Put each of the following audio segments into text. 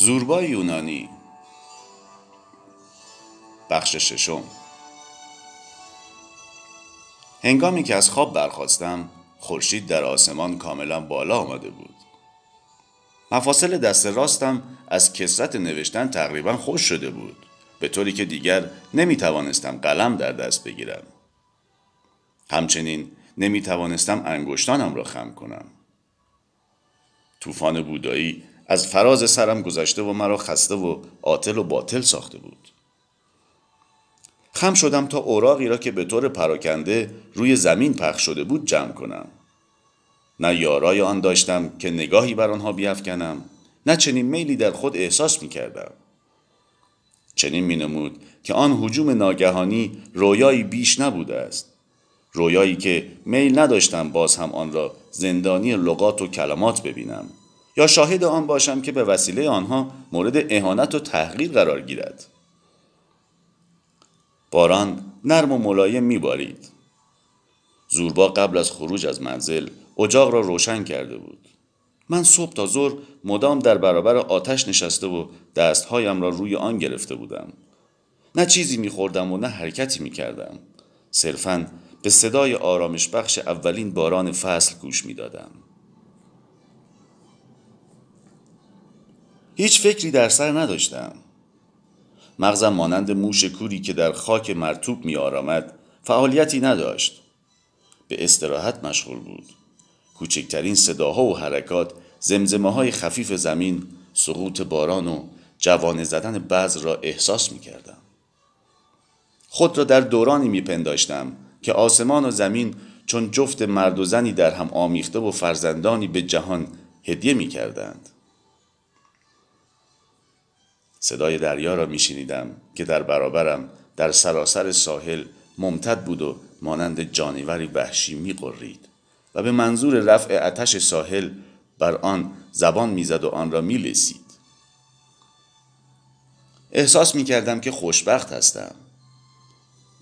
زوربای یونانی. بخش ششم. هنگامی که از خواب برخواستم خورشید در آسمان کاملا بالا آمده بود. مفاصل دست راستم از کسرت نوشتن تقریبا خوش شده بود به طوری که دیگر نمی توانستم قلم در دست بگیرم. همچنین نمی توانستم انگشتانم را خم کنم. طوفان بودایی از فراز سرم گذشته و مرا خسته و عاطل و باطل ساخته بود. خم شدم تا اوراقی را که به طور پراکنده روی زمین پخش شده بود جمع کنم. نه یارای آن داشتم که نگاهی بر آنها بیافکنم نه چنین میلی در خود احساس می کردم چنین می نمود که آن حجوم ناگهانی رویایی بیش نبوده است. رویایی که میل نداشتم باز هم آن را زندانی لغات و کلمات ببینم. شاهد آن باشم که به وسیله آنها مورد اهانت و تحقیر قرار گیرد. باران نرم و ملایم میبارید. زوربا قبل از خروج از منزل اجاق را روشن کرده بود. من صبح تا ظهر مدام در برابر آتش نشسته و دستهایم را روی آن گرفته بودم. نه چیزی میخوردم و نه حرکتی می‌کردم. صرفا به صدای آرامش بخش اولین باران فصل گوش می‌دادم. هیچ فکری در سر نداشتم مغزم مانند موش کوری که در خاک مرتوب می آرامد فعالیتی نداشت به استراحت مشغول بود کوچکترین صداها و حرکات زمزمه های خفیف زمین سقوط باران و جوانه زدن بعض را احساس می کردم. خود را در دورانی می پنداشتم که آسمان و زمین چون جفت مرد و زنی در هم آمیخته و فرزندانی به جهان هدیه می کردند. صدای دریا را میشنیدم که در برابرم در سراسر ساحل ممتد بود و مانند جانوری وحشی میقرید و به منظور رفع اتش ساحل بر آن زبان می‌زد و آن را میلسید احساس می‌کردم که خوشبخت هستم.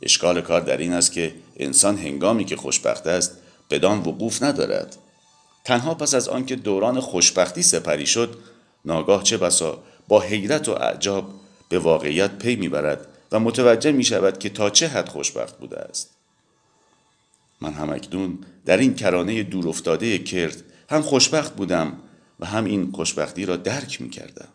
اشکال کار در این است که انسان هنگامی که خوشبخت است بدان وقوف ندارد. تنها پس از آنکه دوران خوشبختی سپری شد ناگاه چه بسا با حیرت و اعجاب به واقعیت پی می‌برد و متوجه می شود که تا چه حد خوشبخت بوده است من هم اکنون در این کرانه دور افتاده کرد هم خوشبخت بودم و هم این خوشبختی را درک می کردم.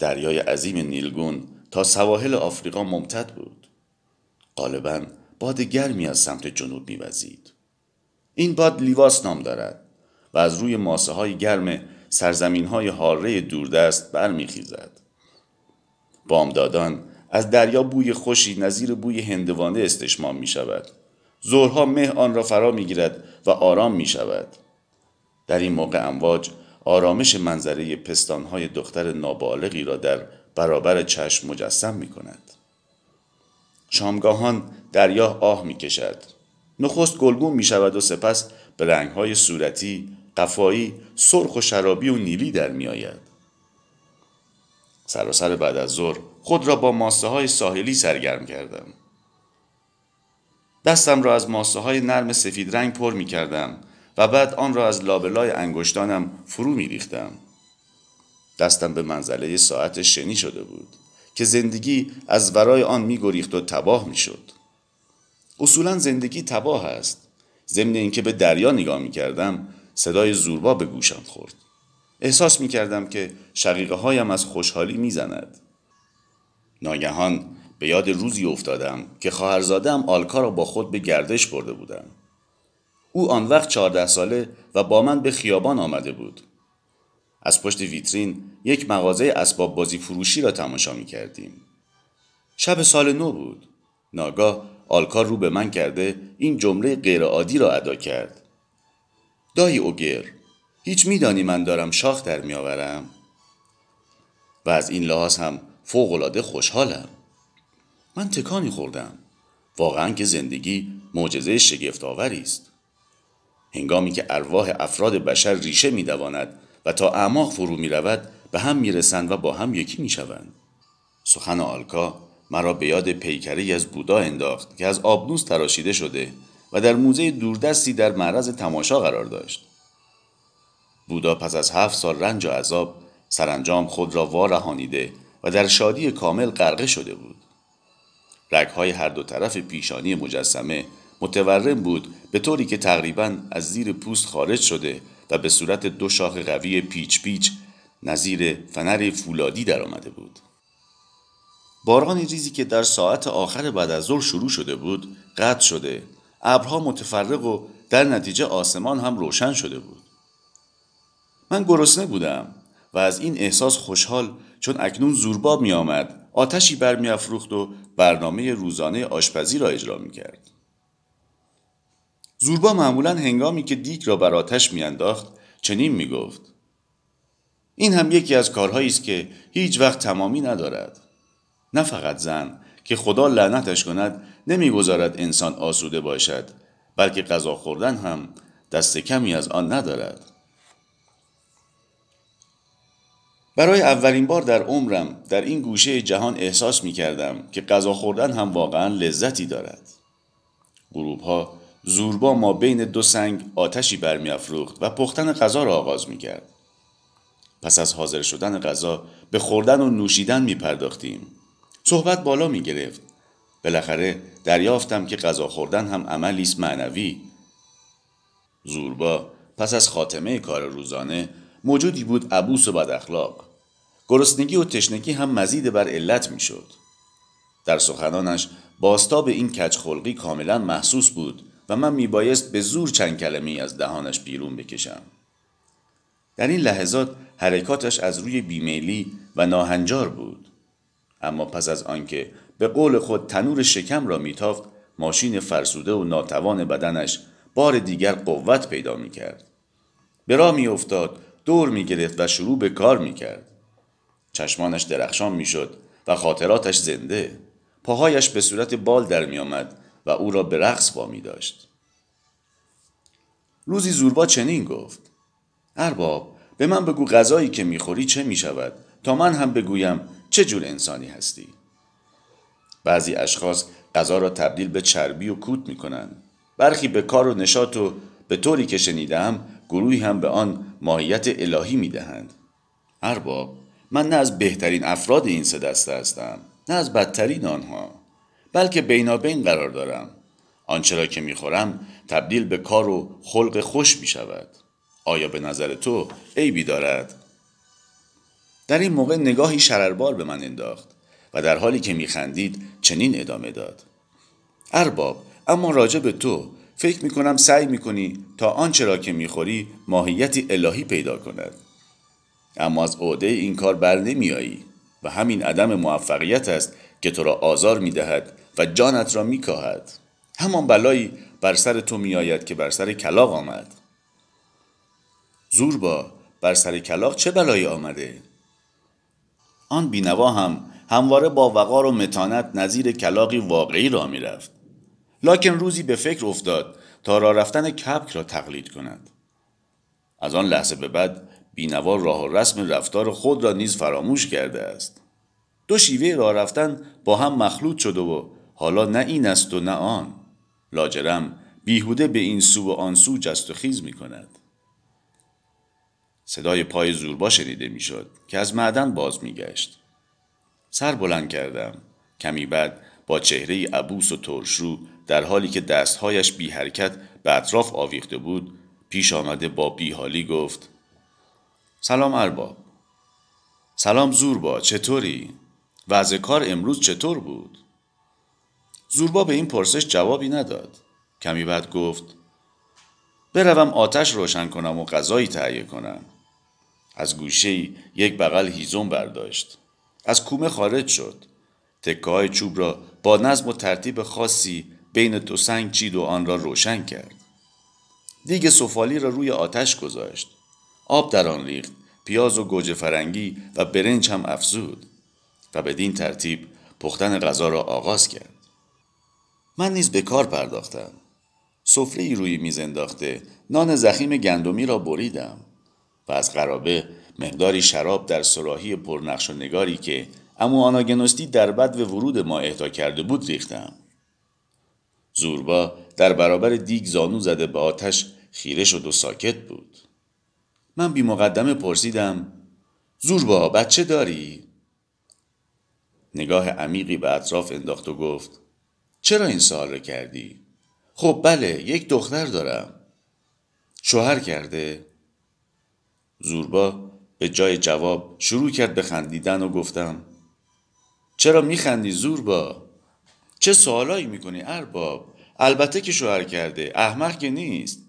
دریای عظیم نیلگون تا سواحل آفریقا ممتد بود. غالبا باد گرمی از سمت جنوب میوزید. این باد لیواس نام دارد و از روی ماسه های گرم سرزمین های حاره دوردست برمیخیزد. بامدادان از دریا بوی خوشی نظیر بوی هندوانه استشمام می شود. زورها مه آن را فرا می گیرد و آرام می شود. در این موقع امواج آرامش منظره پستانهای دختر نابالغی را در برابر چشم مجسم می کند. شامگاهان دریا آه می کشد. نخست گلگون می شود و سپس به رنگهای صورتی، قفایی، سرخ و شرابی و نیلی در می آید. سراسر بعد از ظهر خود را با ماسه های ساحلی سرگرم کردم. دستم را از ماسه های نرم سفید رنگ پر می کردم و بعد آن را از لابلای انگشتانم فرو می ریختم. دستم به منزله ساعت شنی شده بود که زندگی از ورای آن می گریخت و تباه می شد. اصولا زندگی تباه است. ضمن اینکه به دریا نگاه می کردم صدای زوربا به گوشم خورد. احساس می کردم که شقیقه هایم از خوشحالی می زند. ناگهان به یاد روزی افتادم که خواهرزادهام آلکا را با خود به گردش برده بودم. او آن وقت چهارده ساله و با من به خیابان آمده بود. از پشت ویترین یک مغازه اسباب بازی فروشی را تماشا می کردیم. شب سال نو بود. ناگاه آلکا رو به من کرده این جمله غیرعادی را ادا کرد. دایی اوگر هیچ میدانی من دارم شاخ در میآورم. و از این لحاظ هم فوقالعاده خوشحالم. من تکانی خوردم. واقعا که زندگی معجزه شگفتآوری است. هنگامی که ارواح افراد بشر ریشه میدواند و تا اعماق فرو می رود به هم می رسند و با هم یکی می شوند. سخن آلکا مرا به یاد پیکری از بودا انداخت که از آبنوس تراشیده شده. و در موزه دوردستی در معرض تماشا قرار داشت. بودا پس از هفت سال رنج و عذاب سرانجام خود را وارهانیده و در شادی کامل غرقه شده بود رگهای هر دو طرف پیشانی مجسمه متورم بود به طوری که تقریبا از زیر پوست خارج شده و به صورت دو شاخ قوی پیچ پیچ نظیر فنر فولادی در آمده بود باران ریزی که در ساعت آخر بعد از ظهر شروع شده بود قطع شده ابرها متفرق و در نتیجه آسمان هم روشن شده بود. من گرسنه بودم و از این احساس خوشحال چون اکنون زورباب می آمد آتشی برمیافروخت و برنامه روزانه آشپزی را اجرا می کرد. زوربا معمولا هنگامی که دیگ را بر آتش میانداخت چنین می گفت این هم یکی از کارهایی است که هیچ وقت تمامی ندارد. نه فقط زن که خدا لعنتش کند نمی‌گذارد انسان آسوده باشد بلکه غذا خوردن هم دست کمی از آن ندارد برای اولین بار در عمرم در این گوشه جهان احساس می کردم که غذا خوردن هم واقعا لذتی دارد. گروب ها زوربا ما بین دو سنگ آتشی برمیافروخت و پختن غذا را آغاز می کرد. پس از حاضر شدن غذا به خوردن و نوشیدن می پرداختیم. صحبت بالا می گرفت. بالاخره دریافتم که غذا خوردن هم عملی است معنوی. زوربا پس از خاتمه کار روزانه موجودی بود عبوس و بد اخلاق. گرسنگی و تشنگی هم مزید بر علت می‌شد. در سخنانش باستاب این کچخلقی کاملا محسوس بود و من میبایست به زور چند کلمه از دهانش بیرون بکشم. در این لحظات حرکاتش از روی بیمیلی و ناهنجار بود. اما پس از آنکه به قول خود تنور شکم را میتافت ماشین فرسوده و ناتوان بدنش بار دیگر قوت پیدا می کرد. به راه می افتاد دور می گرفت و شروع به کار می کرد. چشمانش درخشان می شد و خاطراتش زنده. پاهایش به صورت بال در می آمد و او را به رقص می داشت. روزی زوربا چنین گفت ارباب به من بگو غذایی که می‌خوری چه می شود تا من هم بگویم چه جور انسانی هستی؟ بعضی اشخاص غذا را تبدیل به چربی و کوت می کنند برخی به کار و نشاط و به طوری که شنیدم گروهی هم به آن ماهیت الهی می دهند ارباب من نه از بهترین افراد این سه دسته هستم نه از بدترین آنها بلکه بینابین قرار دارم. آنچه را که می‌خورم تبدیل به کار و خلق خوش می شود آیا به نظر تو عیبی دارد؟ در این موقع نگاهی شرربار به من انداخت و در حالی که میخندید چنین ادامه داد. ارباب اما راجع به تو فکر می‌کنم سعی می‌کنی تا آنچه را که می‌خوری ماهیتی الهی پیدا کند. اما از عهده این کار بر نمیایی و همین عدم موفقیت است که تو را آزار می‌دهد و جانت را میکاهد. همان بلایی بر سر تو میآید که بر سر کلاق آمد. زوربا بر سر کلاق چه بلایی آمده؟ آن بینوا هم همواره با وقار و متانت نظیر کلاقی واقعی را می‌رفت. لاکن روزی به فکر افتاد تا راه رفتن کپک را تقلید کند. از آن لحظه به بعد بینوا راه و رسم رفتار خود را نیز فراموش کرده است. دو شیوه راه رفتن با هم مخلوط شده و حالا نه این است و نه آن. لاجرم بیهوده به این سو و آن سو جست و خیز می کند صدای پای زوربا شنیده می‌شد که از معدن باز میگشت. سر بلند کردم. کمی بعد با چهره عبوس و ترشرو در حالی که دستهایش بی حرکت به اطراف آویخته بود پیش آمده با بیحالی گفت سلام ارباب. سلام زوربا چطوری؟ وضع کار امروز چطور بود؟ زوربا به این پرسش جوابی نداد. کمی بعد گفت بروم آتش روشن کنم و غذایی تهیه کنم. از گوشه یک بغل هیزم برداشت. از کومه خارج شد. تکه های چوب را با نظم و ترتیب خاصی بین دو سنگ چید و آن را روشن کرد. دیگ سفالی را روی آتش گذاشت. آب در آن ریخت. پیاز و گوجه فرنگی و برنج هم افزود و بدین ترتیب پختن غذا را آغاز کرد. من نیز به کار پرداختم. سفره روی میز انداخته نان زخیم گندمی را بریدم. و از قرابه مقداری شراب در سراحی پرنقش و نگاری که امو آناگنوستی در بد و ورود ما اهدا کرده بود ریختم زوربا در برابر دیگ زانو زده به آتش خیره شد و ساکت بود من بی مقدمه پرسیدم زوربا بچه داری؟ نگاه عمیقی به اطراف انداخت و گفت چرا این سوال رو کردی؟ خب بله یک دختر دارم شوهر کرده؟ زوربا به جای جواب شروع کرد به خندیدن و گفتم چرا میخندی زوربا؟ چه سوالایی می‌کنی ارباب؟ البته که شوهر کرده احمق که نیست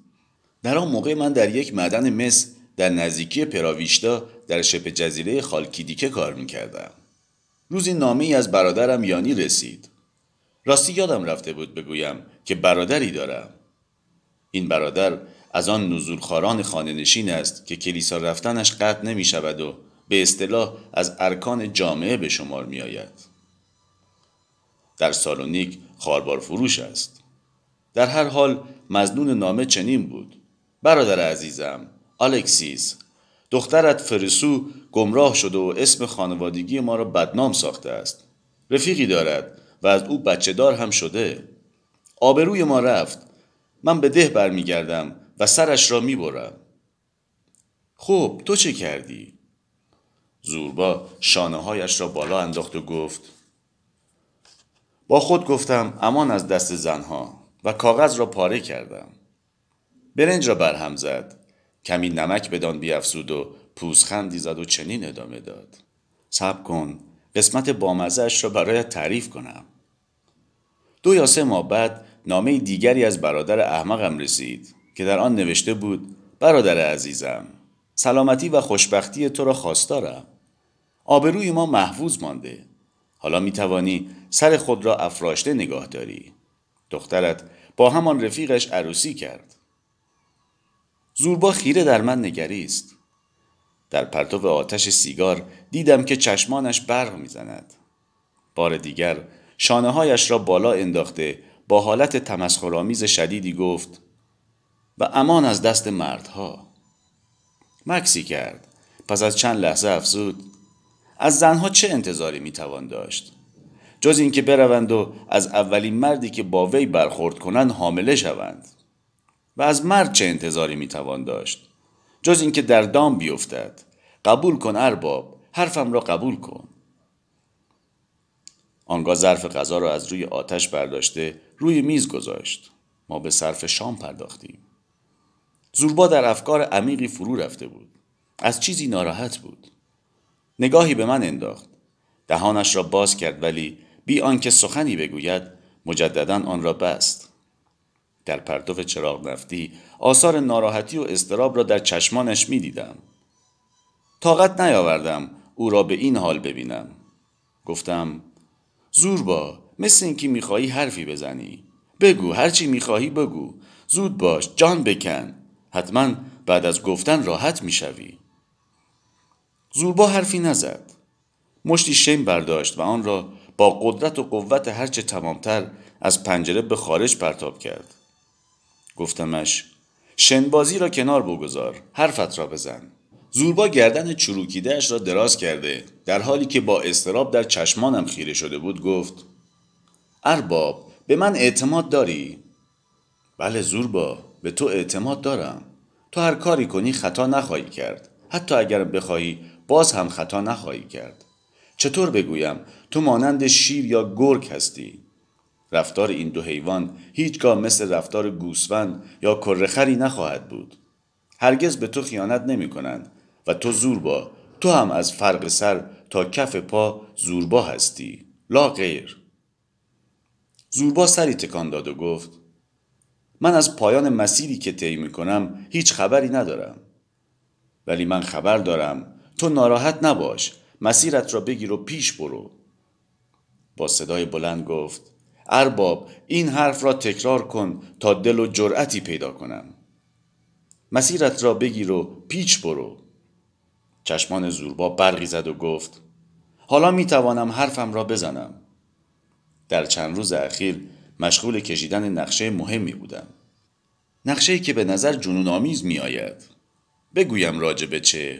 در آن موقع من در یک معدن مس در نزدیکی پراویشتا در شبه جزیره خالکیدیکه کار می‌کردم روزی نامه ای از برادرم یانی رسید راستی یادم رفته بود بگویم که برادری دارم این برادر از آن نزولخاران خانه نشین است که کلیسا رفتنش قطع نمی شود و به اصطلاح از ارکان جامعه به شمار می آید. در سالونیک خاربار فروش است. در هر حال مزنون نامه چنین بود. برادر عزیزم، الکسیس، دخترت فرسو گمراه شده و اسم خانوادگی ما را بدنام ساخته است. رفیقی دارد و از او بچه دار هم شده. آبروی ما رفت. من به ده برمیگردم و سرش را می‌برم. خب تو چه کردی؟ زوربا شانه هایش را بالا انداخت و گفت با خود گفتم امان از دست زنها و کاغذ را پاره کردم. برنج را برهم زد. کمی نمک بدان بیافزود و پوزخندی زد و چنین ادامه داد. صبر کن قسمت بامزهش را برایت تعریف کنم. دو یا سه ماه بعد نامه دیگری از برادر احمقم رسید که در آن نوشته بود برادر عزیزم سلامتی و خوشبختی تو را خواستارم. آبروی ما محفوظ مانده. حالا می توانی سر خود را افراشته نگاه داری. دخترت با همان رفیقش عروسی کرد. زوربا خیره در من نگریست. در پرتو آتش سیگار دیدم که چشمانش برق می‌زند بار دیگر شانه هایش را بالا انداخته با حالت تمسخرآمیز شدیدی گفت و امان از دست مردها. مکسی کرد. پس از چند لحظه افزود. از زنها چه انتظاری می‌توان داشت؟ جز اینکه بروند و از اولین مردی که با وی برخورد کنند حامله شوند. و از مرد چه انتظاری می‌توان داشت؟ جز اینکه در دام بیفتد. قبول کن ارباب حرفم را قبول کن. آنگاه ظرف غذا را از روی آتش برداشته روی میز گذاشت. ما به صرف شام پرداختیم. زوربا در افکار عمیقی فرو رفته بود. از چیزی ناراحت بود. نگاهی به من انداخت. دهانش را باز کرد ولی بی آنکه سخنی بگوید مجددا آن را بست. در پرتو چراغ نفتی آثار ناراحتی و استراب را در چشمانش می دیدم. طاقت نیاوردم او را به این حال ببینم. گفتم زوربا مثل اینکه می‌خواهی حرفی بزنی. بگو هرچی می‌خواهی بگو. زود باش جان بکن. حتما بعد از گفتن راحت می‌شوی. زوربا حرفی نزد. مشتی شیم برداشت و آن را با قدرت و قوت هرچه تمامتر از پنجره به خارج پرتاب کرد. گفتمش شنبازی را کنار بگذار حرفت را بزن. زوربا گردن چروکیدهش را دراز کرده. در حالی که با استراب در چشمانم خیره شده بود گفت ارباب به من اعتماد داری؟ بله زوربا. به تو اعتماد دارم. تو هر کاری کنی خطا نخواهی کرد. حتی اگر بخواهی باز هم خطا نخواهی کرد. چطور بگویم؟ تو مانند شیر یا گرگ هستی. رفتار این دو حیوان هیچگاه مثل رفتار گوسفند یا کرخری نخواهد بود. هرگز به تو خیانت نمی کنند و تو زوربا تو هم از فرق سر تا کف پا زوربا هستی. لا غیر. زوربا سری تکان داد و گفت من از پایان مسیری که طی می کنم هیچ خبری ندارم. ولی من خبر دارم. تو ناراحت نباش. مسیرت را بگیر و پیش برو. با صدای بلند گفت ارباب این حرف را تکرار کن تا دل و جرأتی پیدا کنم. مسیرت را بگیر و پیچ برو. چشمان زوربا برقی زد و گفت حالا می توانم حرفم را بزنم. در چند روز اخیر مشغول کشیدن نقشه مهمی بودم. نقشه که به نظر جنون آمیز می آید بگویم راجع به چه؟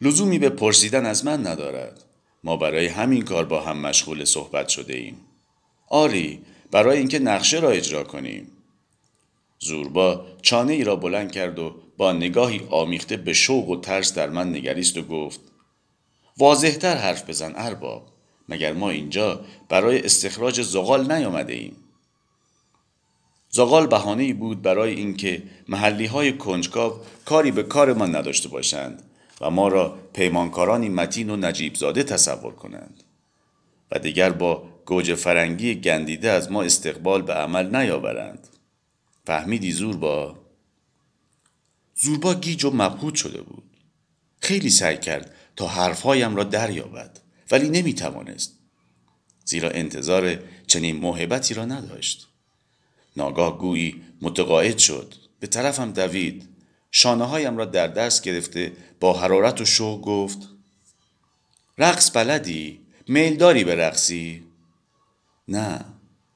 لزومی به پرسیدن از من ندارد. ما برای همین کار با هم مشغول صحبت شده ایم. آری برای اینکه نقشه را اجرا کنیم. زوربا چانه ای را بلند کرد و با نگاهی آمیخته به شوق و ترس در من نگریست و گفت واضحتر حرف بزن ارباب. مگر ما اینجا برای استخراج زغال نیامده ایم؟ زغال بهانه بود برای اینکه محلی های کنجکاو کاری به کار ما نداشته باشند و ما را پیمانکارانی متین و نجیب زاده تصور کنند و دیگر با گوجه فرنگی گندیده از ما استقبال به عمل نیاورند. فهمیدی زوربا؟ زوربا گیج و مبهوت شده بود. خیلی سعی کرد تا حرفهایم را دریابد. ولی نمی‌توانست زیرا انتظار چنین موهبتی را نداشت ناگاه گویی متقاعد شد به طرفم دوید شانه هایم را در دست گرفته با حرارت و شوق گفت رقص بلدی؟ میل به رقصی؟ نه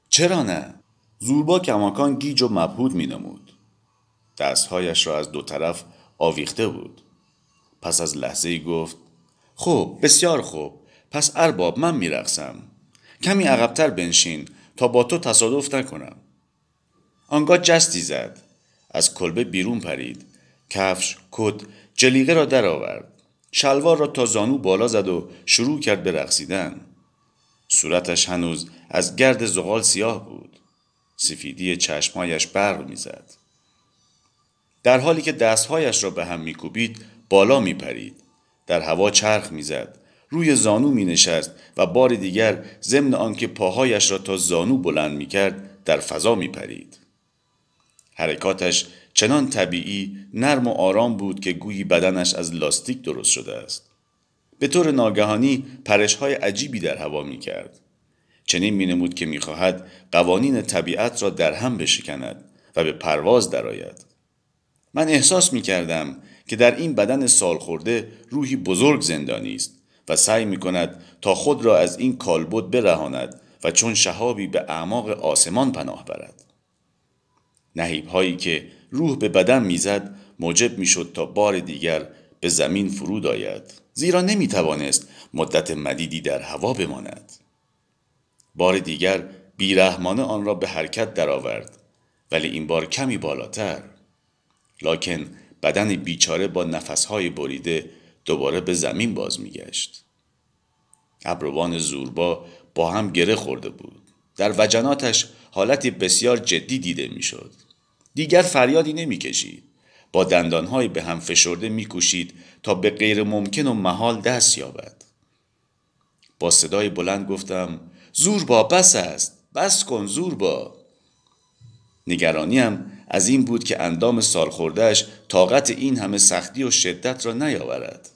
چرا نه؟ زوربا کماکان گیج و مبهود می نمود. دستهایش را از دو طرف آویخته بود. پس از لحظه گفت خب بسیار خوب پس ارباب من میرقصم. کمی عقبتر بنشین تا با تو تصادف نکنم. آنگاه جستی زد. از کلبه بیرون پرید. کفش کت جلیقه را درآورد. شلوار را تا زانو بالا زد و شروع کرد به رقصیدن. صورتش هنوز از گرد زغال سیاه بود. سفیدی چشمهایش برق می‌زد. در حالی که دستهایش را به هم میکوبید بالا میپرید. در هوا چرخ می‌زد. روی زانو می نشست و بار دیگر ضمن آنکه پاهایش را تا زانو بلند می کرد در فضا می پرید. حرکاتش چنان طبیعی نرم و آرام بود که گویی بدنش از لاستیک درست شده است. به طور ناگهانی پرشهای عجیبی در هوا می کرد. چنین می نمود که می خواهد قوانین طبیعت را در هم بشکند و به پرواز درآید. من احساس می کردم که در این بدن سال خورده روحی بزرگ زندانی است و سعی می کند تا خود را از این کالبد برهاند و چون شهابی به اعماق آسمان پناه برد. نهیب هایی که روح به بدن می‌زد موجب می‌شد تا بار دیگر به زمین فرود آید زیرا نمی توانست مدت مدیدی در هوا بماند. بار دیگر بیرحمانه آن را به حرکت درآورد ولی این بار کمی بالاتر لکن بدن بیچاره با نفسهای بریده دوباره به زمین باز میگشت. ابروان زوربا با هم گره خورده بود. در وجناتش حالتی بسیار جدی دیده می‌شد. دیگر فریادی نمی‌کشید. با دندانهای به هم فشرده میکوشید تا به غیر ممکن و محال دست یابد. با صدای بلند گفتم زوربا بس است. بس کن زوربا. نگرانیم از این بود که اندام سالخوردهش طاقت این همه سختی و شدت را نیاورد.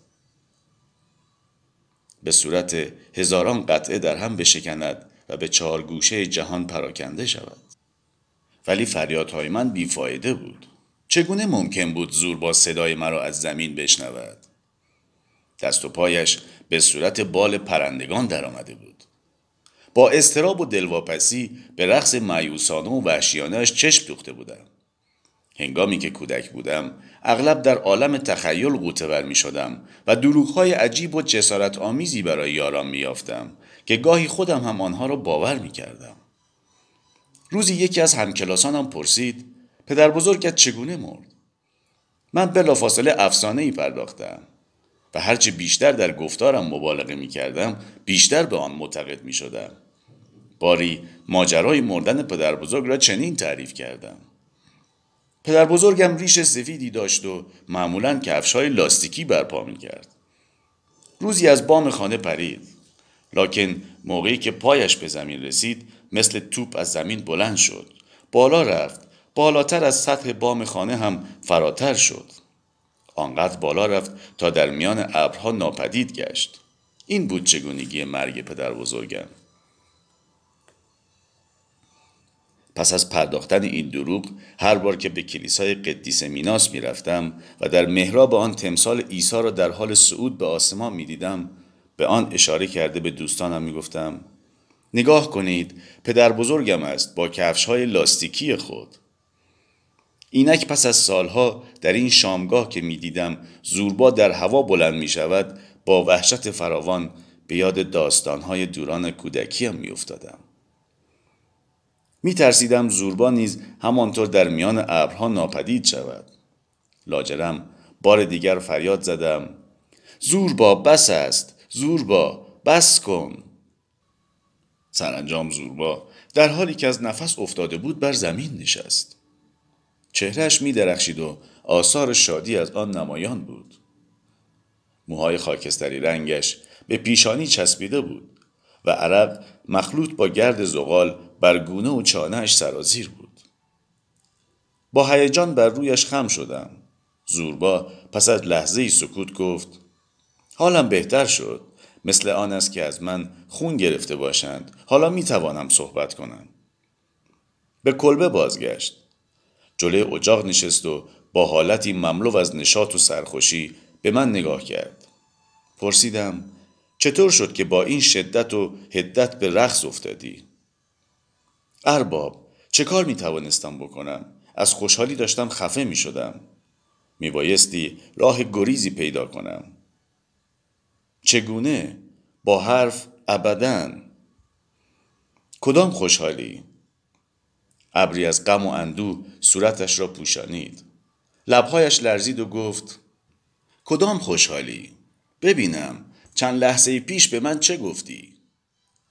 به صورت هزاران قطعه در هم بشکند و به چهار گوشه جهان پراکنده شود. ولی فریادهای من بیفایده بود. چگونه ممکن بود زور با صدای مرا از زمین بشنود؟ دست و پایش به صورت بال پرندگان درآمده بود. با استراب و دلواپسی به رقص معیوسانه و وحشیانهاش چشم دوخته بودم. هنگامی که کودک بودم اغلب در عالم تخیل قوطه می شدم و دروغهای عجیب و جسارت آمیزی برای یاران می یافتم که گاهی خودم هم آنها را باور می کردم. روزی یکی از همکلاسانم پرسید پدر بزرگت چگونه مرد؟ من بلافاصله افسانه ای پرداختم و هرچه بیشتر در گفتارم مبالغه می کردم بیشتر به آن معتقد می شدم. باری ماجرای مردن پدر بزرگ را چنین تعریف کردم. پدر بزرگم ریش سفیدی داشت و معمولا کفش های لاستیکی برپا می کرد. روزی از بام خانه پرید. لکن موقعی که پایش به زمین رسید مثل توپ از زمین بلند شد. بالا رفت. بالاتر از سطح بام خانه هم فراتر شد. آنقدر بالا رفت تا در میان ابرها ناپدید گشت. این بود چگونگی مرگ پدر بزرگم. پس از پرداختن این دروغ هر بار که به کلیسای قدیس میناس می‌رفتم و در محراب آن تمثال عیسی را در حال صعود به آسمان می‌دیدم به آن اشاره کرده به دوستانم می‌گفتم نگاه کنید پدر بزرگم است با کفش های لاستیکی خود اینک پس از سالها در این شامگاه که می‌دیدم زوربا در هوا بلند می شود با وحشت فراوان به یاد داستانهای دوران کودکیم می افتادم. می ترسیدم زوربا نیز همانطور در میان ابرها ناپدید شود. لاجرم بار دیگر فریاد زدم زوربا بس است زوربا بس کن. سرانجام زوربا در حالی که از نفس افتاده بود بر زمین نشست. چهرش می درخشید و آثار شادی از آن نمایان بود. موهای خاکستری رنگش به پیشانی چسبیده بود و عرق مخلوط با گرد زغال بر گونه و چانهش سرازیر بود. با هیجان بر رویش خم شدم. زوربا پس از لحظه ای سکوت گفت حالم بهتر شد. مثل آن است که از من خون گرفته باشند. حالا می توانم صحبت کنم. به کلبه بازگشت. جلوی اجاق نشست و با حالتی مملو از نشاط و سرخوشی به من نگاه کرد. پرسیدم چطور شد که با این شدت و هدت به رقص افتادی؟ ارباب چه کار می توانستم بکنم؟ از خوشحالی داشتم خفه می شدم می بایستی راه گریزی پیدا کنم. چگونه؟ با حرف ابدا. کدام خوشحالی؟ ابری از غم و اندو صورتش را پوشانید. لبهایش لرزید و گفت کدام خوشحالی؟ ببینم چند لحظه پیش به من چه گفتی؟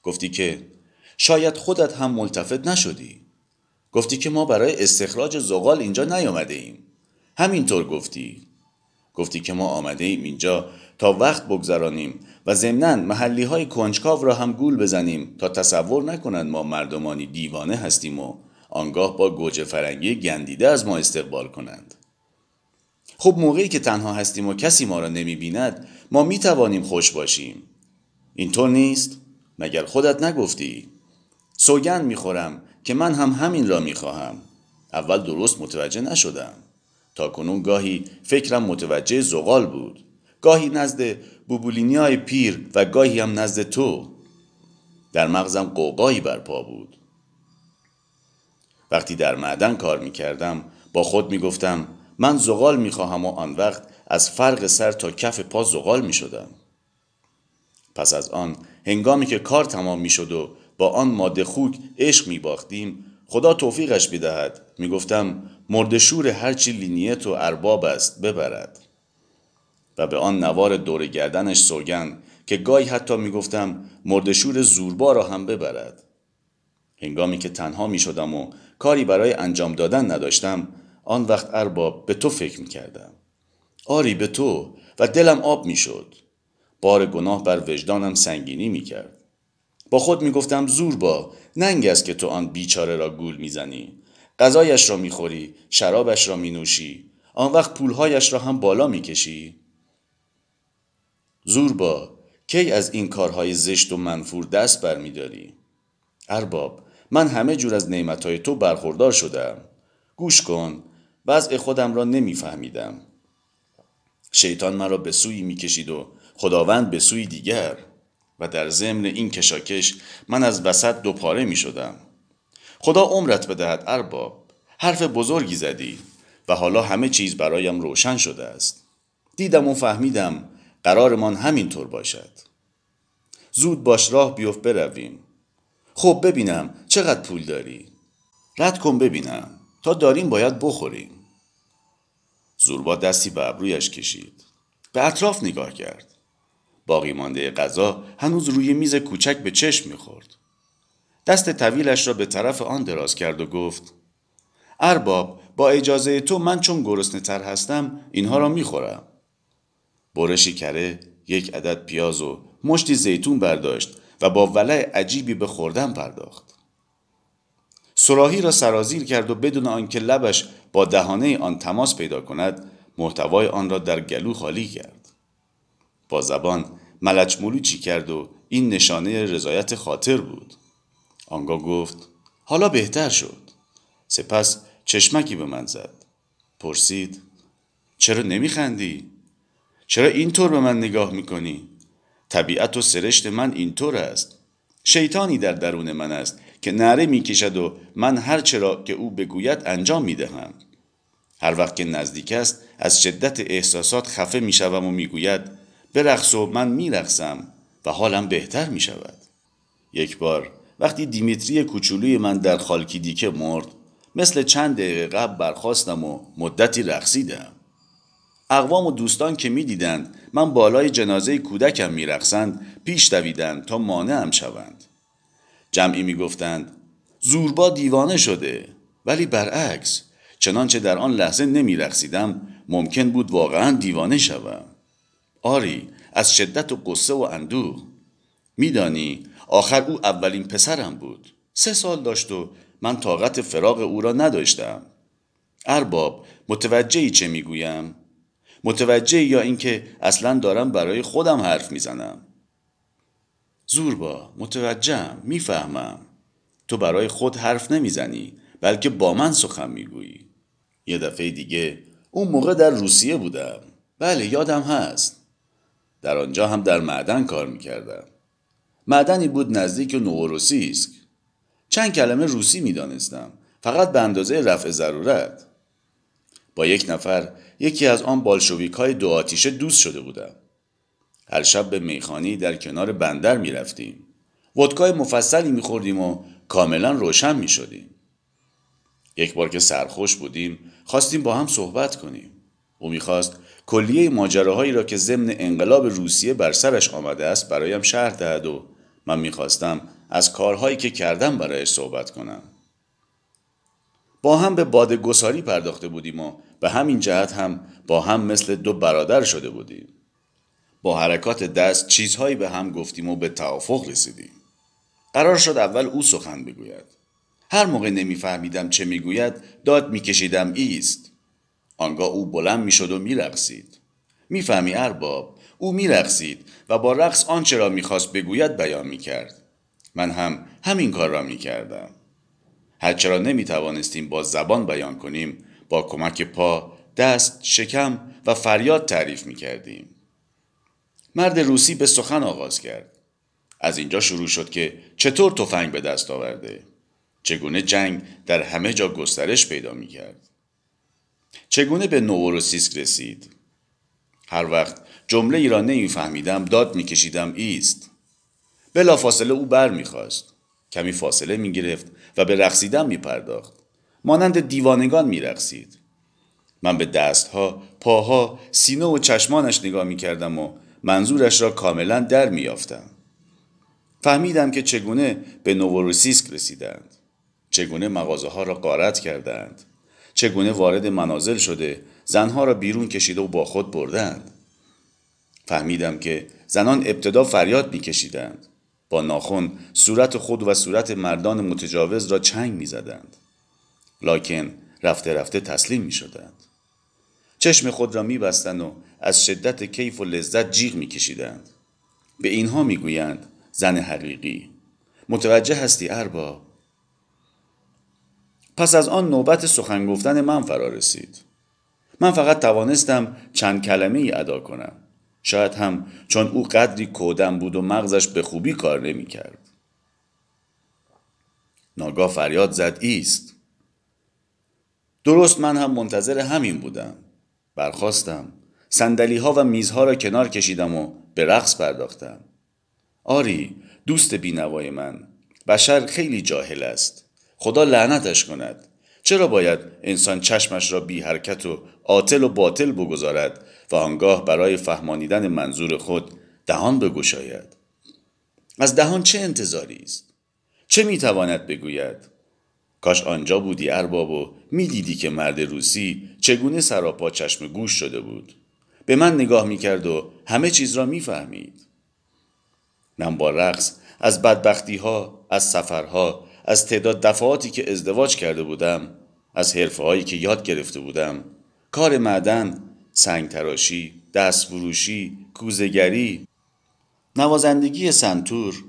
گفتی که شاید خودت هم ملتفت نشدی. گفتی که ما برای استخراج زغال اینجا نیامده ایم همینطور گفتی. گفتی که ما آمده ایم اینجا تا وقت بگذرانیم و ضمنا محلی های کنجکاو را هم گول بزنیم تا تصور نکنند ما مردمانی دیوانه هستیم و آنگاه با گوجه فرنگی گندیده از ما استقبال کنند. خب موقعی که تنها هستیم و کسی ما را نمی بیند ما می توانیم خوش باشیم. اینطور نیست؟ مگر خودت نگفتی؟ سوگند می خورم که من هم همین را می خواهم اول درست متوجه نشدم. تا کنون گاهی فکرم متوجه زغال بود. گاهی نزد بوبولینی های پیر و گاهی هم نزد تو. در مغزم قوقایی برپا بود. وقتی در معدن کار می کردم با خود می گفتم من زغال می خواهم و آن وقت از فرق سر تا کف پا زغال می شدم. پس از آن هنگامی که کار تمام می شد و با آن ماده خوک عشق می باختیم خدا توفیقش بدهد می گفتم مردشور هرچی لینیت و ارباب است ببرد. و به آن نوار دور گردنش سوگند که گاهی حتی می گفتم مردشور زوربا را هم ببرد. هنگامی که تنها می شدم و کاری برای انجام دادن نداشتم آن وقت ارباب به تو فکر می کردم آری به تو و دلم آب می شد بار گناه بر وجدانم سنگینی می کرد با خود می گفتم زور با ننگ است که تو آن بیچاره را گول می‌زنی. غذایش را می‌خوری شرابش را می نوشی آن وقت پولهایش را هم بالا می‌کشی. زور با کی از این کارهای زشت و منفور دست برمیداری؟ ارباب من همه جور از نعمتهای تو برخوردار شدم. گوش کن وضع خودم را نمیفهمیدم. شیطان مرا به سوی می‌کشید و خداوند به سوی دیگر. و در ضمن این کشاکش من از وسط دو پاره می شدم. خدا عمرت بدهد ارباب حرف بزرگی زدی و حالا همه چیز برایم روشن شده است. دیدم و فهمیدم قرارمان همینطور باشد. زود باش راه بیفت برویم. خب ببینم چقدر پول داری. رد کن ببینم تا داریم باید بخوریم. زوربا دستی به ابرویش کشید. به اطراف نگاه کرد. باقی مانده غذا هنوز روی میز کوچک به چشم می‌خورد. دست طویلش را به طرف آن دراز کرد و گفت ارباب با اجازه تو من چون گرسنه تر هستم اینها را می‌خورم. برشی کره یک عدد پیاز و مشتی زیتون برداشت و با ولع عجیبی به خوردن پرداخت. سراحی را سرازیر کرد و بدون آنکه لبش با دهانه آن تماس پیدا کند محتوای آن را در گلو خالی کرد. با زبان ملچ ملوچی کرد و این نشانه رضایت خاطر بود. آنگاه گفت حالا بهتر شد. سپس چشمکی به من زد. پرسید چرا نمیخندی؟ چرا اینطور به من نگاه می‌کنی؟ طبیعت و سرشت من اینطور است. شیطانی در درون من است که نره می‌کشد و من هر چرا که او بگوید انجام می‌دهم. هر وقت که نزدیک است از شدت احساسات خفه می‌شوم و می‌گوید برقص و من میرقصم و حالم بهتر می‌شود. یک بار وقتی دیمیتری کوچولوی من در خالکیدیکه مرد مثل چند دقیقه قبل برخواستم و مدتی رقصیدم. اقوام و دوستان که می‌دیدند من بالای جنازه کودکم میرقصند پیش دویدند تا مانعم شوند. جمعی می‌گفتند زوربا دیوانه شده ولی برعکس چنانچه در آن لحظه نمیرقصیدم ممکن بود واقعا دیوانه شوم. آری از شدت و قصه و اندوه. میدانی آخر او اولین پسرم بود. سه سال داشت و من طاقت فراغ او را نداشتم. ارباب متوجهی چه می‌گویم؟ متوجه یا اینکه اصلا دارم برای خودم حرف می‌زنم؟ زوربا متوجهم می‌فهمم. تو برای خود حرف نمی‌زنی بلکه با من سخن می‌گویی. یه دفعه دیگه اون موقع در روسیه بودم. بله یادم هست. در آنجا هم در معدن کار می‌کردم معدنی بود نزدیک نوروسیسک چند کلمه روسی می‌دانستم فقط به اندازه رفع ضرورت با یک نفر یکی از آن بالشویک های دو آتیشه دوست شده بودم هر شب به میخانی در کنار بندر می رفتیم. ودکای مفصلی می خوردیم و کاملا روشن می شدیم. یک بار که سرخوش بودیم خواستیم با هم صحبت کنیم. او می‌خواست کلیه ماجراهایی را که ضمن انقلاب روسیه بر سرش آمده است برایم شرح دهد و من می‌خواستم از کارهایی که کردم برایش صحبت کنم. با هم به باد گساری پرداخته بودیم و به همین جهت هم با هم مثل دو برادر شده بودیم. با حرکات دست چیزهایی به هم گفتیم و به توافق رسیدیم. قرار شد اول او سخن بگوید. هر موقع نمیفهمیدم چه می‌گوید داد میکشیدم ایست. آنگاه او بلند می‌شد و میرقصید. می‌فهمی ارباب او میرقصید و با رقص آنچه را می‌خواست بگوید بیان می‌کرد. من هم همین کار را می‌کردم. هرچه را نمی‌توانستیم با زبان بیان کنیم با کمک پا، دست، شکم و فریاد تعریف می‌کردیم. مرد روسی به سخن آغاز کرد. از اینجا شروع شد که چطور تفنگ به دست آورده؟ چگونه جنگ در همه جا گسترش پیدا می کرد؟ چگونه به نووروسیسک رسید؟ هر وقت جمله ای را نمیفهمیدم داد میکشیدم ایست. بلا فاصله او بر می‌خواست. کمی فاصله می گرفت و به رقصیدن می پرداخت. مانند دیوانگان می رقصید. من به دستها، پاها، سینه و چشمانش نگاه می کردم و منظورش را کاملا در میافتم فهمیدم که چگونه به نووروسیسک رسیدند چگونه مغازه ها را قارت کردند چگونه وارد منازل شده زنها را بیرون کشیده و با خود بردند؟ فهمیدم که زنان ابتدا فریاد میکشیدند. با ناخن صورت خود و صورت مردان متجاوز را چنگ می‌زدند. لاکن رفته رفته تسلیم می شدند. چشم خود را میبستند و از شدت کیف و لذت جیغ میکشیدند. به اینها می‌گویند زن حقیقی متوجه هستی اربا پس از آن نوبت سخن گفتن من فرا رسید من فقط توانستم چند کلمه ای ادا کنم شاید هم چون او قدری کودم بود و مغزش به خوبی کار نمی کرد. ناگاه فریاد زد ایست. درست من هم منتظر همین بودم. برخواستم سندلی ها و میزها را کنار کشیدم و به رقص پرداختم آری دوست بینوای من بشر خیلی جاهل است خدا لعنتش کند. چرا باید انسان چشمش را بی حرکت و عاطل و باطل بگذارد و آنگاه برای فهمانیدن منظور خود دهان بگشاید؟ از دهان چه انتظاری است؟ چه می‌تواند بگوید؟ کاش آنجا بودی ارباب و می‌دیدی که مرد روسی چگونه سراپا چشم گوش شده بود. به من نگاه می‌کرد و همه چیز را می‌فهمید. من با رقص از بدبختی ها از سفرها از تعداد دفعاتی که ازدواج کرده بودم از حرفه هایی که یاد گرفته بودم. کار معدن سنگ تراشی دست فروشی کوزگری نوازندگی سنتور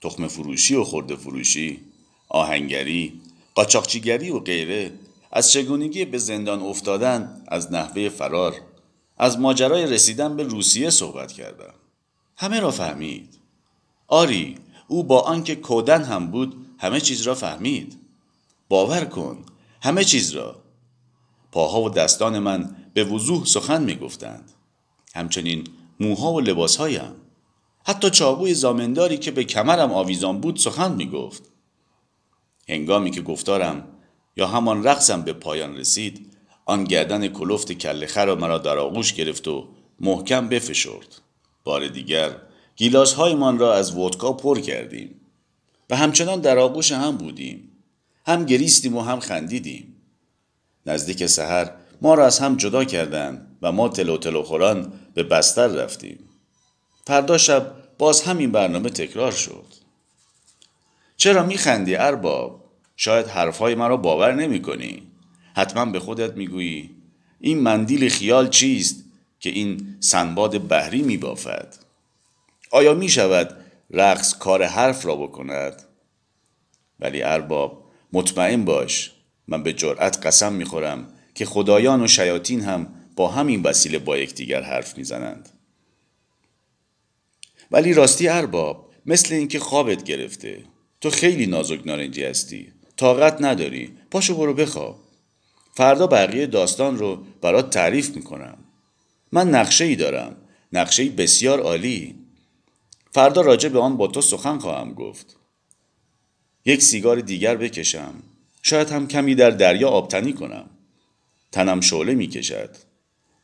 تخم فروشی و خورده فروشی آهنگری قاچاقچیگری و غیره. از چگونگی به زندان افتادن از نحوه فرار از ماجرای رسیدن به روسیه صحبت کردم. همه را فهمید. آری او با آنکه کودن هم بود همه چیز را فهمید. باور کن همه چیز را. پاها و دستان من به وضوح سخن می گفتند همچنین موها و لباسهایم. حتی چاقوی زامنداری که به کمرم آویزان بود سخن می گفت هنگامی که گفتارم یا همان رقصم به پایان رسید آن گردن کلفت کل خر مرا در آغوش گرفت و محکم بفشرد. بار دیگر گیلاس هایمان را از ودکا پر کردیم. و همچنان در آغوش هم بودیم. هم گریستیم و هم خندیدیم. نزدیک سحر ما را از هم جدا کردند و ما تلو تلو خوران به بستر رفتیم. فردا شب باز همین برنامه تکرار شد. چرا میخندی ارباب؟ شاید حرفهای مرا باور نمی کنی حتما به خودت می‌گویی این مندیل خیال چیست که این سنباد بحری میبافد؟ آیا می شود رقص کار حرف را بکند. ولی ارباب مطمئن باش من به جرأت قسم می‌خورم که خدایان و شیاطین هم با همین وسیله با یکدیگر حرف می‌زنند. ولی راستی ارباب مثل اینکه خوابت گرفته تو خیلی نازک نارنجی هستی. طاقت نداری. پاشو برو بخواب. فردا بقیه داستان رو برات تعریف می‌کنم. من نقشه ای دارم. نقشه بسیار عالی. فردا راجع به آن با تو سخن خواهم گفت. یک سیگار دیگر بکشم. شاید هم کمی در دریا آبتنی کنم. تنم شعله می کشد.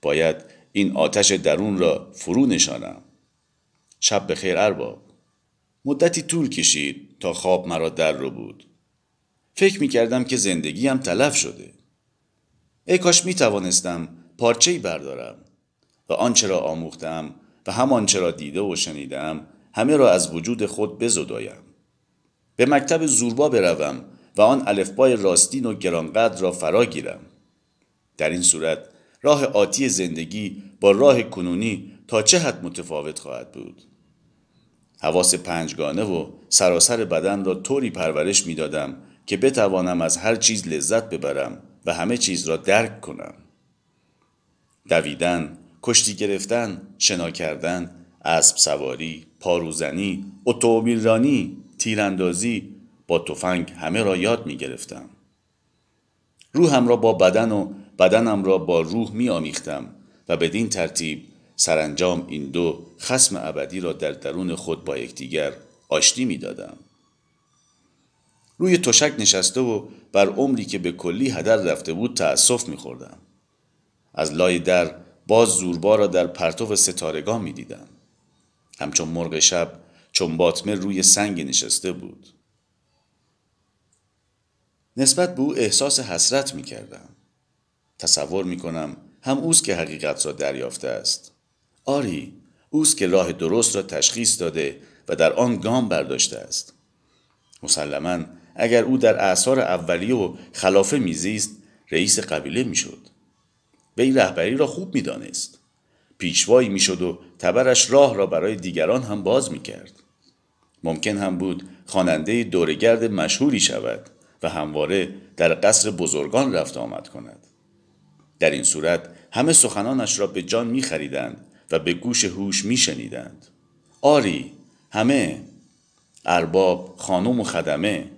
باید این آتش درون را فرو نشانم. شب خیر ارباب. مدتی طول کشید تا خواب مرا در رو بود. فکر می کردم که زندگیم تلف شده. ای کاش می توانستم پارچه بردارم و آنچه را آموختم و همان را دیده و شنیدم همه را از وجود خود بزدایم. به مکتب زوربا بروم و آن الفبای راستین و گرانقدر را فرا گیرم. در این صورت راه آتی زندگی با راه کنونی تا چه حد متفاوت خواهد بود؟ حواس پنجگانه و سراسر بدن را طوری پرورش می دادم که بتوانم از هر چیز لذت ببرم و همه چیز را درک کنم. دویدن، کشتی گرفتن، شنا کردن، اسب سواری، پاروزنی، اتومبیل رانی، تیراندازی با تفنگ همه را یاد می گرفتم. روحم را با بدن و بدنم را با روح می آمیختم و بدین ترتیب سرانجام این دو خسم ابدی را در درون خود با یکدیگر آشتی می دادم. روی تشک نشسته و بر عمری که به کلی هدر رفته بود تأسف می خوردم. از لای در باز زوربا را در پرتو ستارگان می دیدم. همچون مرغ شب چون باطمه روی سنگ نشسته بود. نسبت به او احساس حسرت می کردم. تصور می کنم هم اوست که حقیقت را دریافته است. آری اوست که راه درست را تشخیص داده و در آن گام برداشته است. مسلما اگر او در اعثار اولیه و خلافه میزیست رئیس قبیله می‌شد وی رهبری را خوب می‌دانست پیشوایی می‌شد و تبرش راه را برای دیگران هم باز می‌کرد. ممکن هم بود خواننده دورگرد مشهوری شود و همواره در قصر بزرگان رفت آمد کند. در این صورت همه سخنانش را به جان می خریدند و به گوش هوش می شنیدند. آری همه ارباب خانم و خدمه.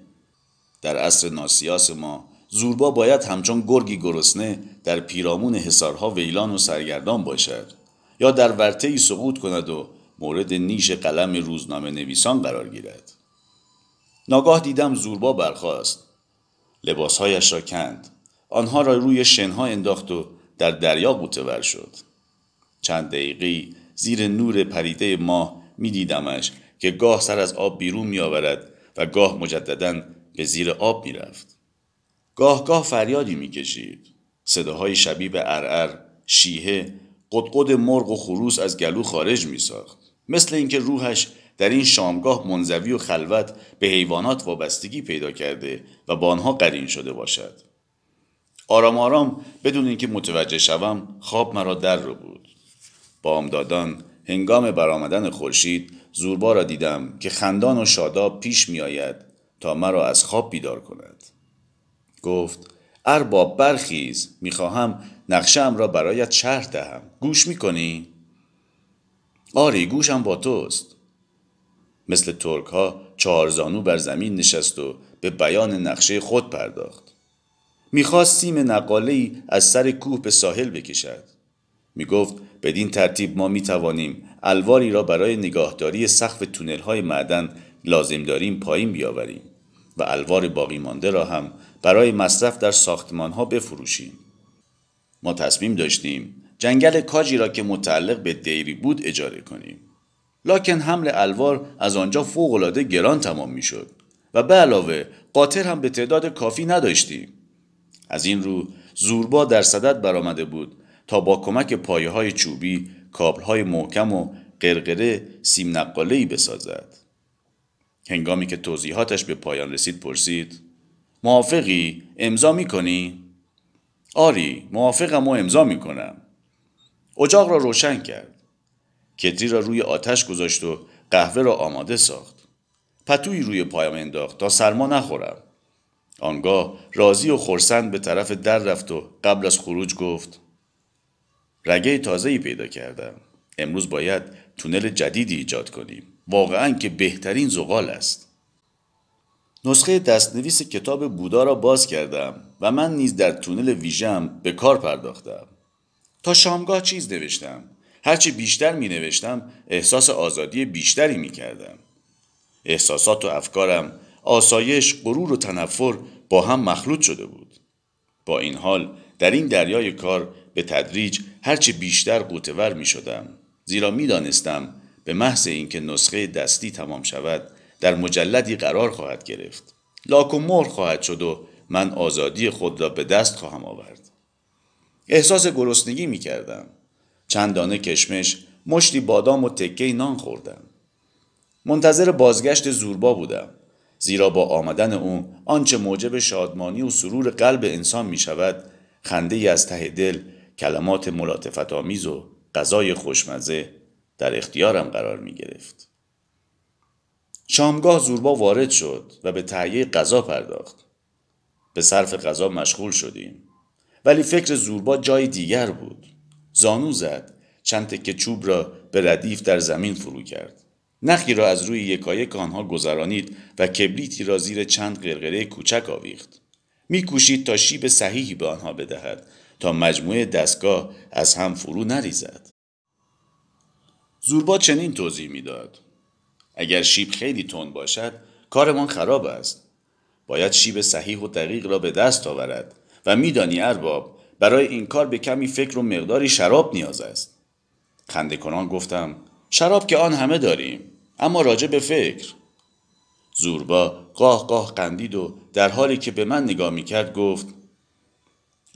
در عصر ناسیاس ما زوربا باید همچون گرگی گرسنه در پیرامون حسارها ویلان و سرگردان باشد. یا در ورته ای سقوط کند و مورد نیش قلم روزنامه نویسان قرار گیرد ناگاه دیدم زوربا برخاست لباسهایش را کند آنها را روی شنها انداخت و در دریا قوتور شد چند دقیقی زیر نور پریده ماه میدیدمش که گاه سر از آب بیرون می آورد و گاه مجددا به زیر آب می رفت. گاه گاه فریادی می کشید. صداهای شبیه به ارعر، شیهه، قدقد مرغ و خروس از گلو خارج می ساخت. مثل اینکه روحش در این شامگاه منزوی و خلوت به حیوانات وابستگی پیدا کرده و با آنها قرین شده باشد. آرام آرام بدون اینکه متوجه شوم خواب مرا در رو بود. بامدادان هنگام برآمدن خورشید زوربا را دیدم که خندان و شاداب پیش می آید تا مرا از خواب بیدار کند گفت ارباب برخیز می‌خواهم نقشم را برایت شرح دهم. گوش می‌کنی؟ آری گوشم با توست. مثل ترک ها چهارزانو بر زمین نشست و به بیان نقشه خود پرداخت. می‌خواست سیم نقاله ای از سر کوه به ساحل بکشد. می‌گفت بدین ترتیب ما می‌توانیم الواری را برای نگاهداری سقف تونل های معدن لازم داریم پایین بیاوریم و الوار باقی مانده را هم برای مصرف در ساختمان ها بفروشیم. ما تصمیم داشتیم جنگل کاجی را که متعلق به دیری بود اجاره کنیم. لکن حمل الوار از آنجا فوقالعاده گران تمام می‌شد و به علاوه قاطر هم به تعداد کافی نداشتیم. از این رو زوربا در صدد برآمده بود تا با کمک پایه های چوبی کابل های محکم و قرقره سیم نقاله بسازد. هنگامی که توضیحاتش به پایان رسید پرسید موافقی امضا می‌کنی؟ آری موافقم و امضا می‌کنم. اجاق را روشن کرد. کتری را روی آتش گذاشت و قهوه را آماده ساخت. پتوی روی پایم انداخت تا سرما نخورم. آنگاه راضی و خورسند به طرف در رفت و قبل از خروج گفت رگه تازه‌ای پیدا کردم. امروز باید تونل جدیدی ایجاد کنیم. واقعا که بهترین زغال است. نسخه دستنویس کتاب بودا را باز کردم. و من نیز در تونل ویژم به کار پرداختم. تا شامگاه چیز نوشتم. هرچی بیشتر می نوشتم احساس آزادی بیشتری می کردم احساسات و افکارم آسایش، غرور و تنفر با هم مخلوط شده بود. با این حال در این دریای کار به تدریج هرچی بیشتر قوتور می شدم زیرا می دانستم به محض اینکه نسخه دستی تمام شود در مجلدی قرار خواهد گرفت. لاک و مهر خواهد شد و من آزادی خود را به دست خواهم آورد احساس گرسنگی می کردم چند دانه کشمش مشتی بادام و تکه نان خوردم منتظر بازگشت زوربا بودم زیرا با آمدن او آنچه موجب شادمانی و سرور قلب انسان می شود خنده ای از ته دل کلمات ملاتفت آمیز و غذای خوشمزه در اختیارم قرار می گرفت. شامگاه زوربا وارد شد و به تهیه غذا پرداخت. به صرف غذا مشغول شدیم. ولی فکر زوربا جای دیگر بود. زانو زد چند تکه چوب را به ردیف در زمین فرو کرد. نخی را از روی یکایک آنها گذرانید و کبریتی را زیر چند قرقره کوچک آویخت. میکوشید تا شیب صحیحی به آنها بدهد تا مجموعه دستگاه از هم فرو نریزد. زوربا چنین توضیح می‌داد. اگر شیب خیلی تند باشد کارمان خراب است. باید شیب صحیح و دقیق را به دست آورد. و میدانی ارباب برای این کار به کمی فکر و مقداری شراب نیاز است. خنده کنان گفتم شراب که آن همه داریم اما راجع به فکر. زوربا قاه قاه قندید و در حالی که به من نگاه می‌کرد گفت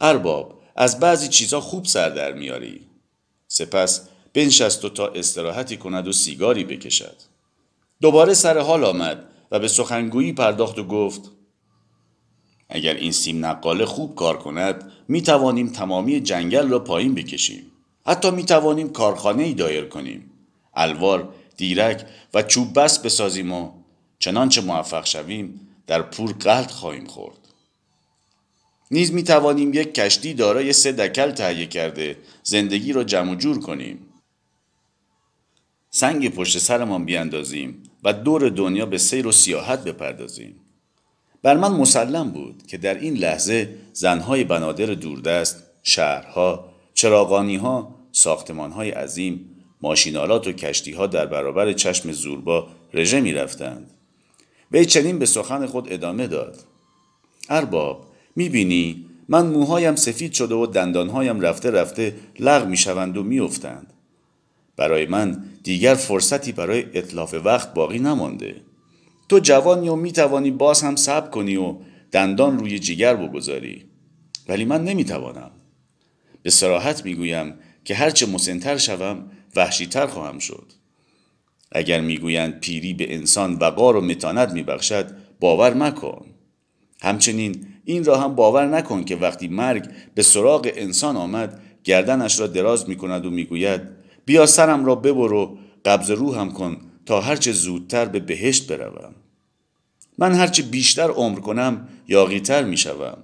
ارباب از بعضی چیزها خوب سر در میاری. سپس بنشست و تا استراحتی کند و سیگاری بکشد. دوباره سر حال آمد و به سخنگویی پرداخت و گفت اگر این سیم نقاله خوب کار کند می توانیم تمامی جنگل را پایین بکشیم. حتی می توانیم کارخانه ای دایر کنیم. الوار دیرک و چوب بس بسازیم و چنانچه موفق شویم در پور قلط خواهیم خورد. نیز می توانیم یک کشتی دارای سه دکل تهیه کرده زندگی را جمع جور کنیم. سنگ پشت سرمان بیاندازیم و دور دنیا به سیر و سیاحت بپردازیم. بر من مسلم بود که در این لحظه زنهای بنادر دوردست شهرها چراغانیها ساختمانهای عظیم ماشینالات و کشتیها در برابر چشم زوربا رژه می رفتند. وی چنین به سخن خود ادامه داد. ارباب می بینی من موهایم سفید شده و دندانهایم رفته رفته لغ می شوند و می افتند. برای من دیگر فرصتی برای اطلاف وقت باقی نمانده. تو جوانی و می توانی باز هم صبر کنی و دندان روی جگر بگذاری. ولی من نمی توانم. به سراحت می گویم که هرچه مسنتر شوم وحشیتر خواهم شد اگر می‌گویند پیری به انسان وقار و متانت میبخشد باور مکن همچنین این را هم باور نکن که وقتی مرگ به سراغ انسان آمد گردنش را دراز می کند و می‌گوید بیا سرم را ببر و قبض روحم کن تا هرچه زودتر به بهشت بروم من هرچه بیشتر عمر کنم یاقیتر می شوم.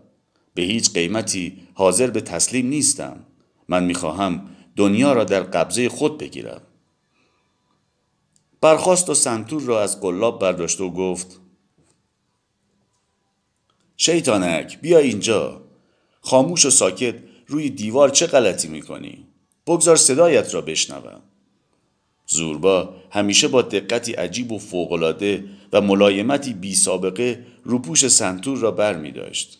به هیچ قیمتی حاضر به تسلیم نیستم. من می‌خواهم دنیا را در قبضه خود بگیرم. برخواست و سنتور را از قلاب برداشت و گفت شیطانک بیا اینجا. خاموش و ساکت روی دیوار چه غلطی می‌کنی؟ بگذار صدایت را بشنوم. زوربا همیشه با دقتی عجیب و فوقالعاده و ملایمتی بی سابقه روپوش سنتور را بر می داشت.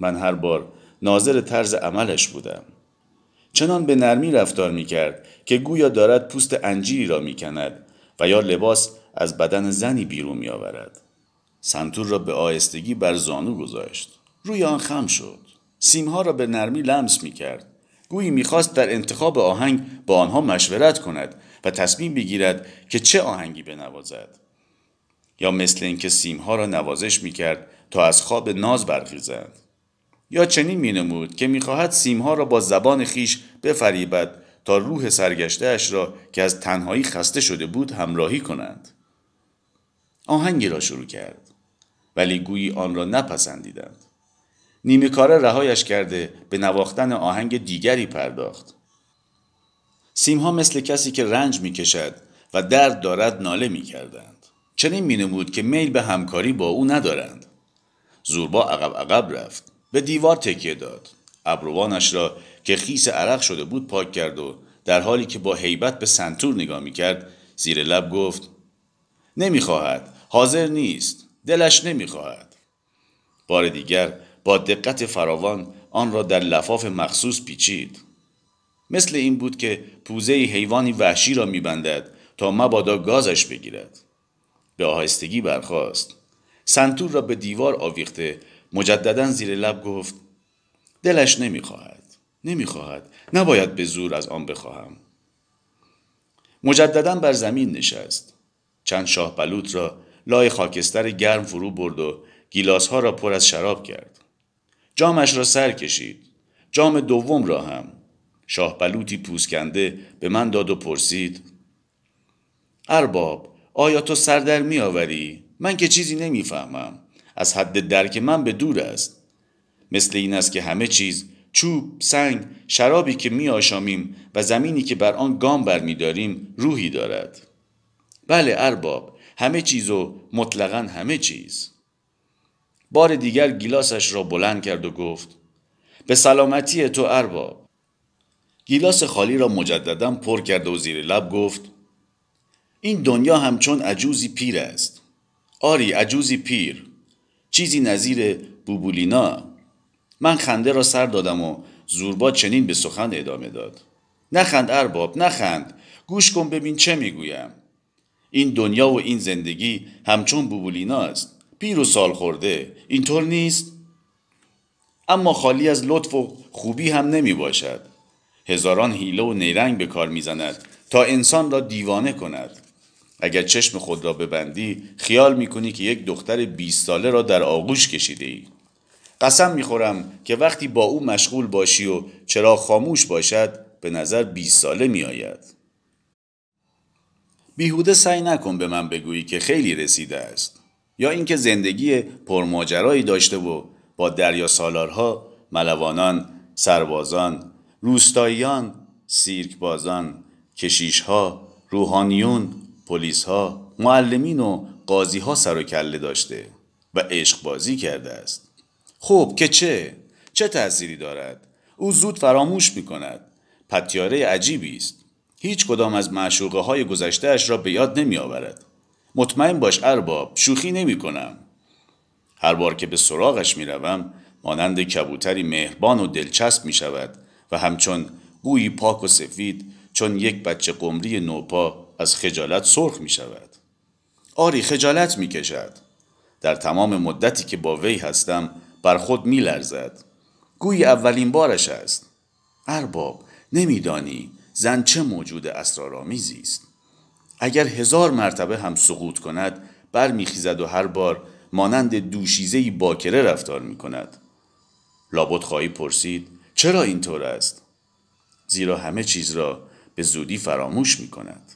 من هر بار ناظر طرز عملش بودم. چنان به نرمی رفتار می کرد که گویا دارد پوست انجیری را می کند و یا لباس از بدن زنی بیرون می آورد. سنتور را به آهستگی بر زانو گذاشت. روی آن خم شد. سیمها را به نرمی لمس می کرد. گویی می‌خواست در انتخاب آهنگ با آنها مشورت کند و تصمیم بگیرد که چه آهنگی بنوازد. یا مثل اینکه سیمها را نوازش می‌کرد تا از خواب ناز برخیزند. یا چنین مینمود که می‌خواهد سیمها را با زبان خیش بفریبد تا روح سرگشتهاش را که از تنهایی خسته شده بود همراهی کنند. آهنگی را شروع کرد ولی گویی آن را نپسندیدند. نیمه کاره رهایش کرده به نواختن آهنگ دیگری پرداخت. سیمها مثل کسی که رنج می کشد و درد دارد ناله می کردند. چنین می نمود که میل به همکاری با او ندارند. زوربا عقب عقب رفت. به دیوار تکیه داد. ابروانش را که خیس عرق شده بود پاک کرد و در حالی که با حیبت به سنتور نگاه می کرد زیر لب گفت نمی‌خواهد حاضر نیست دلش نمی‌خواهد بار دیگر با دقت فراوان آن را در لفاف مخصوص پیچید مثل این بود که پوزه حیوانی وحشی را میبندد تا مبادا گازش بگیرد. به آهستگی برخاست. سنتور را به دیوار آویخته مجددا زیر لب گفت دلش نمی‌خواهد نمی‌خواهد نباید به زور از آن بخواهم. مجددا بر زمین نشست. چند شاه بلوط را لای خاکستر گرم فرو برد و گیلاس ها را پر از شراب کرد. جامش را سر کشید. جام دوم را هم. شاه بلوطی پوسکنده به من داد و پرسید ارباب آیا تو سر در می آوری؟ من که چیزی نمی‌فهمم. از حد درک من به دور است. مثل این است که همه چیز چوب، سنگ، شرابی که می آشامیم و زمینی که بر آن گام برمیداریم روحی دارد. بله ارباب همه چیز و مطلقا همه چیز. بار دیگر گیلاسش را بلند کرد و گفت به سلامتی تو ارباب. گیلاس خالی را مجددا پر کرد و زیر لب گفت این دنیا همچون عجوزی پیر است. آری عجوزی پیر. چیزی نظیر بوبولینا. من خنده را سر دادم و زوربا چنین به سخن ادامه داد. نخند ارباب نخند. گوش کن ببین چه می‌گویم. این دنیا و این زندگی همچون بوبولینا است. پیر و سال خورده. اینطور نیست؟ اما خالی از لطف و خوبی هم نمی باشد هزاران حیله و نیرنگ به کار می‌زند تا انسان را دیوانه کند. اگر چشم خود را ببندی خیال می‌کنی که یک دختر 20 ساله را در آغوش کشیده ای. قسم می‌خورم که وقتی با او مشغول باشی و چرا خاموش باشد به نظر 20 ساله میآید. بیهوده سعی نکن به من بگویی که خیلی رسیده است. یا اینکه زندگی پرماجرایی داشته و با دریا سالارها ملوانان سربازان روستاییان سیرکبازان کشیشها روحانیون پلیسها معلمین و قاضیها سر و کله داشته و عشق بازی کرده است. خب که چه؟ چه تأثیری دارد؟ او زود فراموش می کند پتیاره عجیبی است. هیچ کدام از معشوقه های گذشتهش را به یاد نمی آورد. مطمئن باش ارباب شوخی نمی کنم. هر بار که به سراغش می روم مانند کبوتری مهربان و دلچسب می شود و همچون بویی پاک و سفید چون یک بچه قمری نوپا از خجالت سرخ می شود. آری خجالت می کشد. در تمام مدتی که با وی هستم بر خود می لرزد. گویی اولین بارش است. ارباب نمیدانی زن چه موجود اسرارآمیزی است اگر هزار مرتبه هم سقوط کند برمیخیزد و هر بار مانند دوشیزهای باکره رفتار می کند لابد خواهی پرسید چرا اینطور است؟ زیرا همه چیز را به زودی فراموش می کند.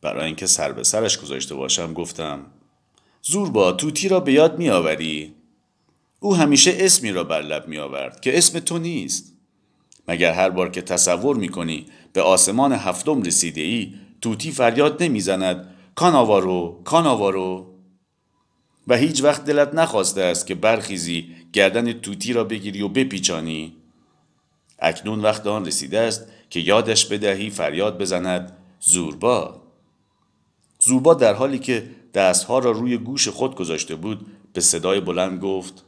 برای اینکه سر به سرش گذاشته باشم گفتم زور با توتی را به یاد می آوری؟ او همیشه اسمی را بر لب می آورد که اسم تو نیست. مگر هر بار که تصور می‌کنی به آسمان هفتم رسیده ای توتی فریاد نمی‌زند کاناوارو کاناوارو. و هیچ وقت دلت نخواسته است که برخیزی گردن توتی را بگیری و بپیچانی. اکنون وقت آن رسیده است که یادش بدهی فریاد بزند زوربا زوربا در حالی که دستها را روی گوش خود گذاشته بود به صدای بلند گفت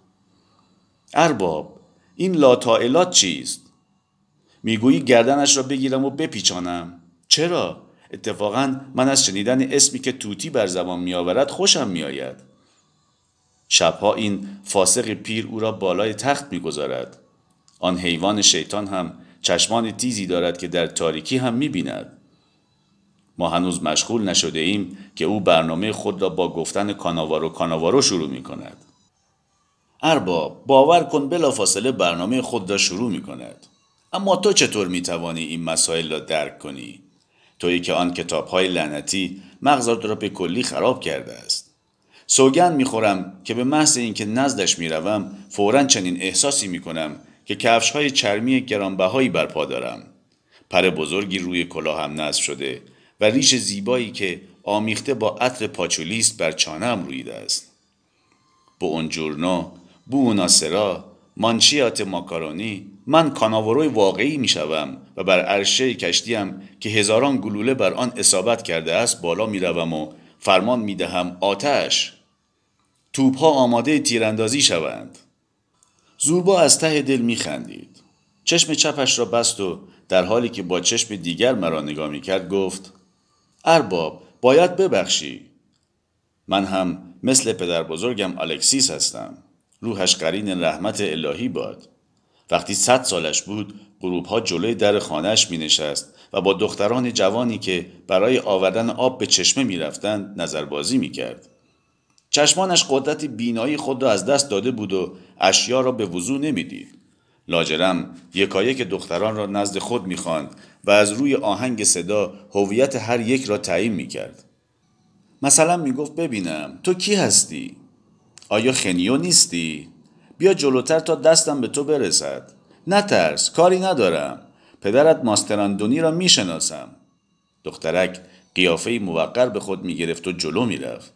ارباب این لاتائلات چیست؟ می‌گویی گردنش را بگیرم و بپیچانم. چرا؟ اتفاقا من از شنیدن اسمی که توتی بر زبان میآورد خوشم میآید. شبها این فاسق پیر او را بالای تخت می‌گذارد آن حیوان شیطان هم چشمان تیزی دارد که در تاریکی هم می‌بیند ما هنوز مشغول نشده ایم که او برنامه خود را با گفتن کاناوارو کاناوارو شروع می کند. ارباب باور کن بلافاصله برنامه خود را شروع می کند. اما تو چطور می توانی این مسائل را درک کنی؟ تویی که آن کتاب های لعنتی مغزت را به کلی خراب کرده است. سوگند می‌خورم که به محض اینکه نزدش می‌روم فورا چنین احساسی می‌کنم که کفش های چرمی گرانبهایی برپا دارم. پر بزرگی روی کلاهم نصب شده و ریش زیبایی که آمیخته با عطر پاچولیست بر چانم رویده است. بو ناسرا مانچیات ماکارونی من کاناوروی واقعی می شوم و بر عرشه کشتیم که هزاران گلوله بر آن اصابت کرده است بالا می روم و فرمان می دهم آتش. توپ ها آماده تیراندازی شوند. زوربا از ته دل می خندید چشم چپش را بست و در حالی که با چشم دیگر مرا نگاه می کرد گفت ارباب باید ببخشی. من هم مثل پدر بزرگم الکسیس هستم. روحش قرین رحمت الهی باد. وقتی صد سالش بود غروب ها جلوی در خانهش می نشست و با دختران جوانی که برای آوردن آب به چشمه می رفتند نظربازی می کرد. چشمانش قدرت بینایی خود را از دست داده بود و اشیا را به وضوع نمی‌دید. لاجرم یکایک دختران را نزد خود می‌خواند و از روی آهنگ صدا هویت هر یک را تعیین می‌کرد. مثلا می‌گفت ببینم تو کی هستی؟ آیا خنیو نیستی؟ بیا جلوتر تا دستم به تو برسد. نترس کاری ندارم. پدرت ماستراندونی را می‌شناسم. دخترک قیافه موقر به خود می‌گرفت و جلو می‌رفت.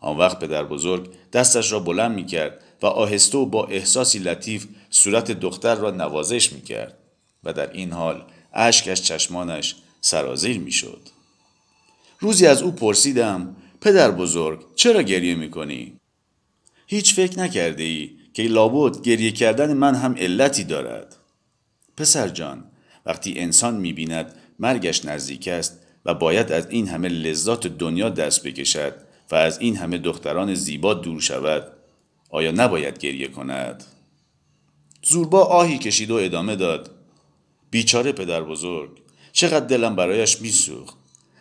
آن وقت پدر بزرگ دستش را بلند می کرد و آهسته و با احساسی لطیف صورت دختر را نوازش می کرد و در این حال اشک از چشمانش سرازیر می شد. روزی از او پرسیدم پدر بزرگ چرا گریه می کنی؟ هیچ فکر نکرده ای که لابد گریه کردن من هم علتی دارد. پسر جان وقتی انسان می بیند مرگش نزدیک است و باید از این همه لذات دنیا دست بکشد و از این همه دختران زیبا دور شود آیا نباید گریه کند؟ زوربا آهی کشید و ادامه داد بیچاره پدر بزرگ چقدر دلم برایش میسوخت.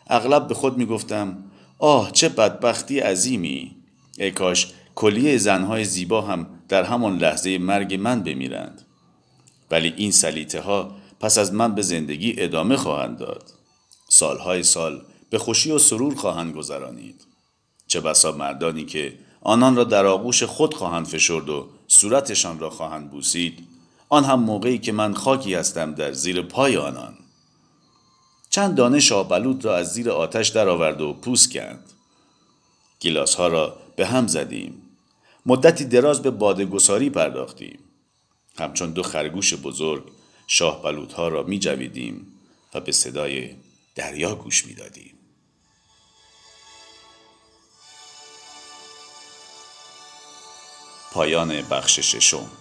اغلب به خود می‌گفتم آه چه بدبختی عظیمی. ای کاش کلیه زنهای زیبا هم در همان لحظه مرگ من بمیرند. ولی این سلیته ها پس از من به زندگی ادامه خواهند داد. سالهای سال به خوشی و سرور خواهند گذرانید. چه بسا مردانی که آنان را در آغوش خود خواهند فشرد و صورتشان را خواهند بوسید آن هم موقعی که من خاکی هستم در زیر پای آنان. چند دانه شابلود را از زیر آتش درآورد و پوست کرد گیلاس ها را به هم زدیم. مدتی دراز به بادگساری پرداختیم. همچون دو خرگوش بزرگ شاه ها را می جویدیم و به صدای دریا گوش می دادیم. پایان بخش ششم.